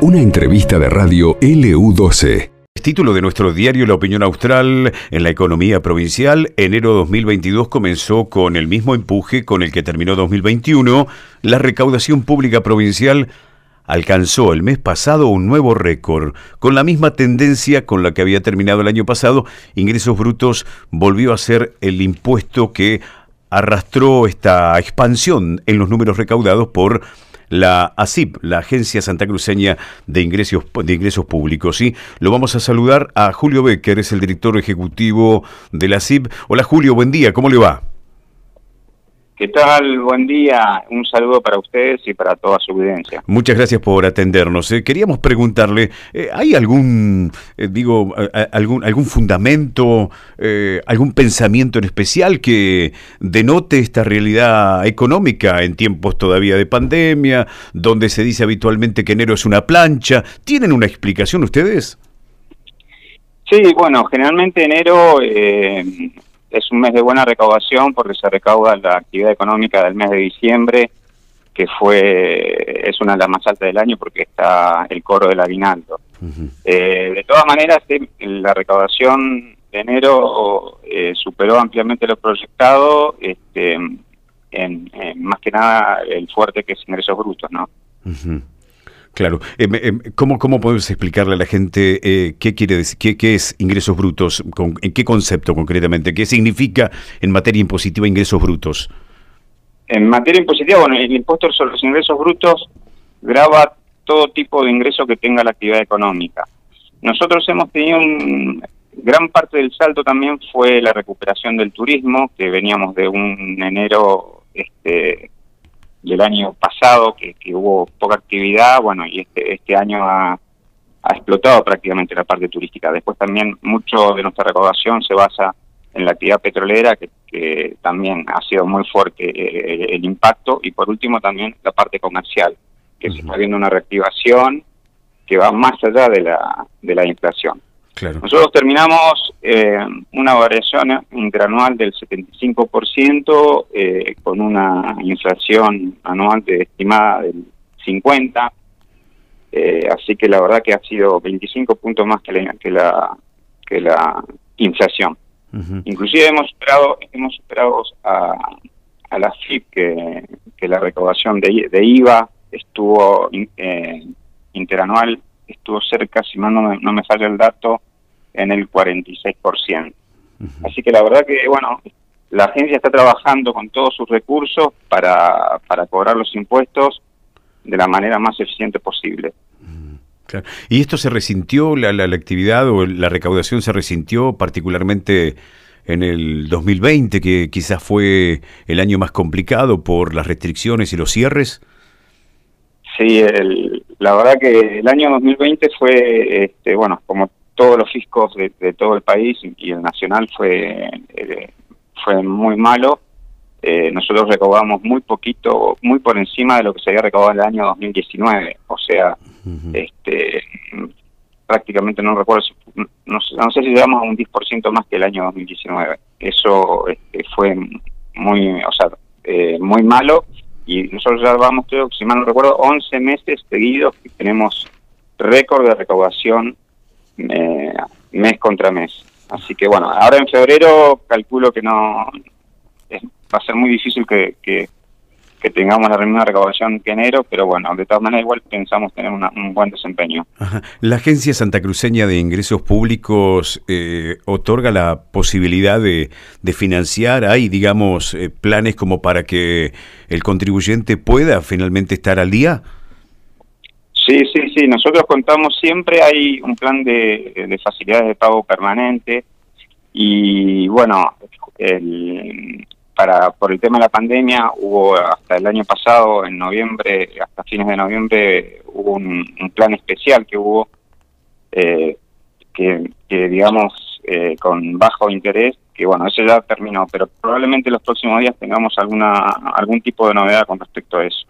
Una entrevista de radio LU12. Título de nuestro diario La Opinión Austral en la economía provincial, enero 2022 comenzó con el mismo empuje con el que terminó 2021. La recaudación pública provincial alcanzó el mes pasado un nuevo récord. Con la misma tendencia con la que había terminado el año pasado, ingresos brutos volvió a ser el impuesto que arrastró esta expansión en los números recaudados por la ASIP, la Agencia Santa Cruceña de Ingresos, de Ingresos Públicos. ¿sí? Lo vamos a saludar a Julio Becker, es el director ejecutivo de la ASIP. Hola Julio, buen día, ¿cómo le va? ¿Qué tal? Buen día. Un saludo para ustedes y para toda su audiencia. Muchas gracias por atendernos. Eh, queríamos preguntarle, eh, ¿hay algún, eh, digo, algún, algún fundamento, algún pensamiento en especial que denote esta realidad económica en tiempos todavía de pandemia, donde se dice habitualmente que enero es una plancha? ¿Tienen una explicación ustedes? Sí, bueno, generalmente enero es un mes de buena recaudación porque se recauda la actividad económica del mes de diciembre, que fue es una de las más altas del año porque está el coro del aguinaldo. Eh, de todas maneras, la recaudación de enero eh, superó ampliamente lo proyectado, este, en, más que nada el fuerte que es ingresos brutos, ¿no? Claro. Eh, ¿cómo, ¿Cómo podemos explicarle a la gente eh, qué quiere decir, qué, es ingresos brutos? ¿En qué concepto concretamente? ¿Qué significa en materia impositiva ingresos brutos? En materia impositiva, bueno, el impuesto sobre los ingresos brutos graba todo tipo de ingreso que tenga la actividad económica. Nosotros hemos tenido un, gran parte del salto también fue la recuperación del turismo, que veníamos de un enero este, del año pasado, que, hubo poca actividad, bueno, y este, este año ha, explotado prácticamente la parte turística. Después también mucho de nuestra recaudación se basa en la actividad petrolera, que, también ha sido muy fuerte eh, el impacto, y por último también la parte comercial, que se está viendo una reactivación que va más allá de la, de la inflación. Nosotros terminamos eh, una variación interanual del 75% eh, con una inflación anual de estimada del 50%, eh, así que la verdad que ha sido 25 puntos más que la, que la, que la inflación. Inclusive hemos superado, hemos superado a, a la FIP que, que la recaudación de, de IVA estuvo eh, interanual estuvo cerca, si mal no me, no me falla el dato, en el 46%. Así que la verdad que, bueno, la agencia está trabajando con todos sus recursos para, para cobrar los impuestos de la manera más eficiente posible. ¿Y esto se resintió, la, la, actividad o la recaudación se resintió particularmente en el 2020, que quizás fue el año más complicado por las restricciones y los cierres? Sí, el, la verdad que el año 2020 fue, este, bueno, como todos los fiscos de, todo el país y el nacional fue, eh, fue muy malo. Eh, nosotros recaudamos muy poquito, muy por encima de lo que se había recaudado en el año 2019. O sea, este prácticamente no recuerdo, no, sé si llegamos a un 10% más que el año 2019. Eso este, fue muy, o sea, eh, muy malo y nosotros ya vamos, creo, si mal no recuerdo, 11 meses seguidos que tenemos récord de recaudación eh, mes contra mes. Así que bueno, ahora en febrero calculo que no va a ser muy difícil que, que, tengamos la misma recaudación que enero, pero bueno, de todas maneras igual pensamos tener un buen desempeño. La Agencia Santa Cruceña de Ingresos Públicos eh, otorga la posibilidad de, de financiar, hay digamos eh, planes como para que el contribuyente pueda finalmente estar al día. Sí, sí, sí. Nosotros contamos siempre, hay un plan de, facilidades de pago permanente y bueno, el, para por el tema de la pandemia hubo hasta el año pasado, en noviembre, hasta fines de noviembre, hubo un, plan especial que hubo eh, que, digamos, eh, con bajo interés que bueno, eso ya terminó, pero probablemente los próximos días tengamos alguna algún tipo de novedad con respecto a eso.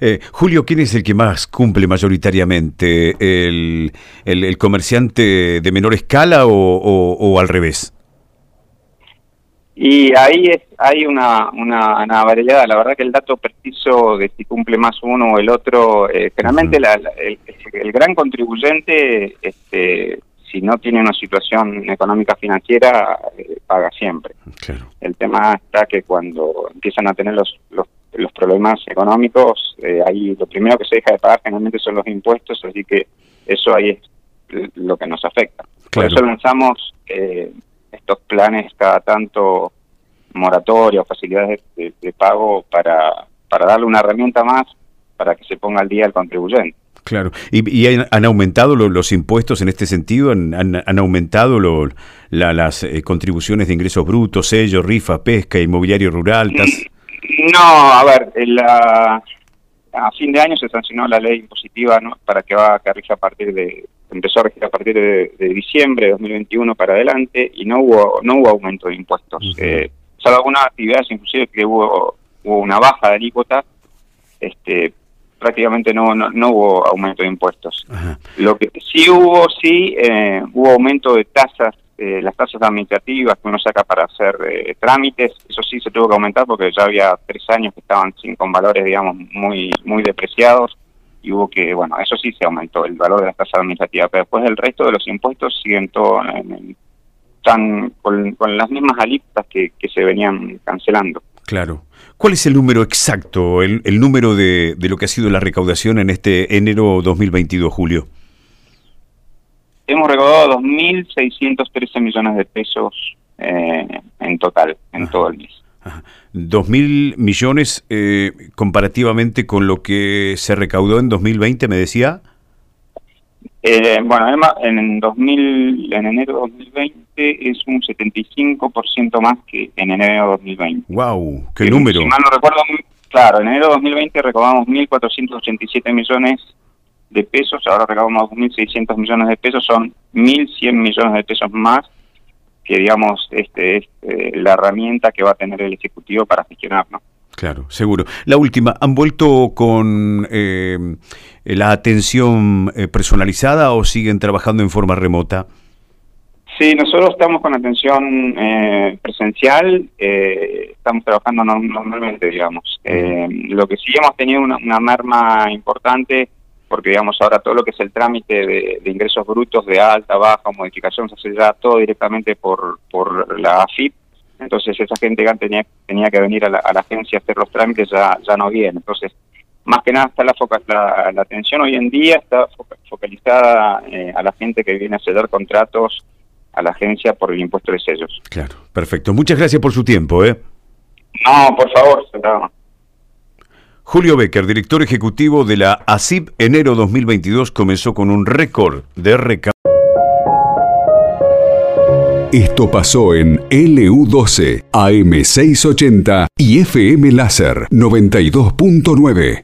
Eh, Julio, ¿quién es el que más cumple mayoritariamente? ¿El, el, comerciante de menor escala o, al revés? Y ahí es, hay una, una, variedad. La verdad que el dato preciso de si cumple más uno o el otro, eh, generalmente el, gran contribuyente, este, si no tiene una situación económica financiera, eh, paga siempre. El tema está que cuando empiezan a tener los, los, los problemas económicos, eh, ahí lo primero que se deja de pagar generalmente son los impuestos, así que eso ahí es lo que nos afecta. Por eso lanzamos eh, estos planes cada tanto moratoria o facilidades de, pago para, para darle una herramienta más para que se ponga al día el contribuyente. Claro. ¿Y, han, aumentado los impuestos en este sentido? ¿Han, han, aumentado las eh, contribuciones de ingresos brutos, sellos, rifa, pesca, inmobiliario rural? No, a ver, la, a fin de año se sancionó la ley impositiva ¿no? para que va a rija a partir de empezó a regir a partir de, diciembre de 2021 para adelante y no hubo no hubo aumento de impuestos. Uh algunas actividades inclusive que hubo, hubo una baja de alícuota, este, prácticamente no, no, hubo aumento de impuestos. Lo que sí hubo, sí, eh, hubo aumento de tasas, eh, las tasas administrativas que uno saca para hacer eh, trámites, eso sí se tuvo que aumentar porque ya había tres años que estaban sin, con valores, digamos, muy, muy depreciados y hubo que, bueno, eso sí se aumentó, el valor de las tasas administrativas, pero después el resto de los impuestos siguen todo están con, las mismas alícuotas que, se venían cancelando. Claro. ¿Cuál es el número exacto, el, número de, lo que ha sido la recaudación en este enero 2022, Julio? Hemos recaudado 2.613 millones de pesos eh, en total, en todo el mes. ¿2.000 mil millones eh, comparativamente con lo que se recaudó en 2020, me decía? Eh, bueno, en, 2000, en enero de 2020 es un 75% más que en enero de 2020. ¡Wow! ¡Qué número! Si mal no recuerdo, claro, en enero de 2020 recaudamos 1.487 millones de pesos, ahora recaudamos 2.600 millones de pesos, son 1.100 millones de pesos más que digamos este es eh, la herramienta que va a tener el ejecutivo para gestionar Claro, seguro. La última, ¿han vuelto con eh, la atención eh, personalizada o siguen trabajando en forma remota? Sí, nosotros estamos con atención presencial, estamos trabajando normalmente, digamos. lo que sí hemos tenido una, una merma importante porque digamos ahora todo lo que es el trámite de, ingresos brutos de alta, baja, modificación se hace ya todo directamente por, por la AFIP, entonces esa gente que tenía, tenía que venir a la, agencia a hacer los trámites ya, ya no viene, entonces más que nada está la, la, la atención hoy en día está focalizada eh, a la gente que viene a ceder contratos a la agencia por el impuesto de sellos. Claro, perfecto. Muchas gracias por su tiempo. ¿eh? No, por favor, Julio Becker, director ejecutivo de la ASIP, enero 2022 comenzó con un récord de recaudación. Esto pasó en LU12, AM680 y FM Láser 92.9.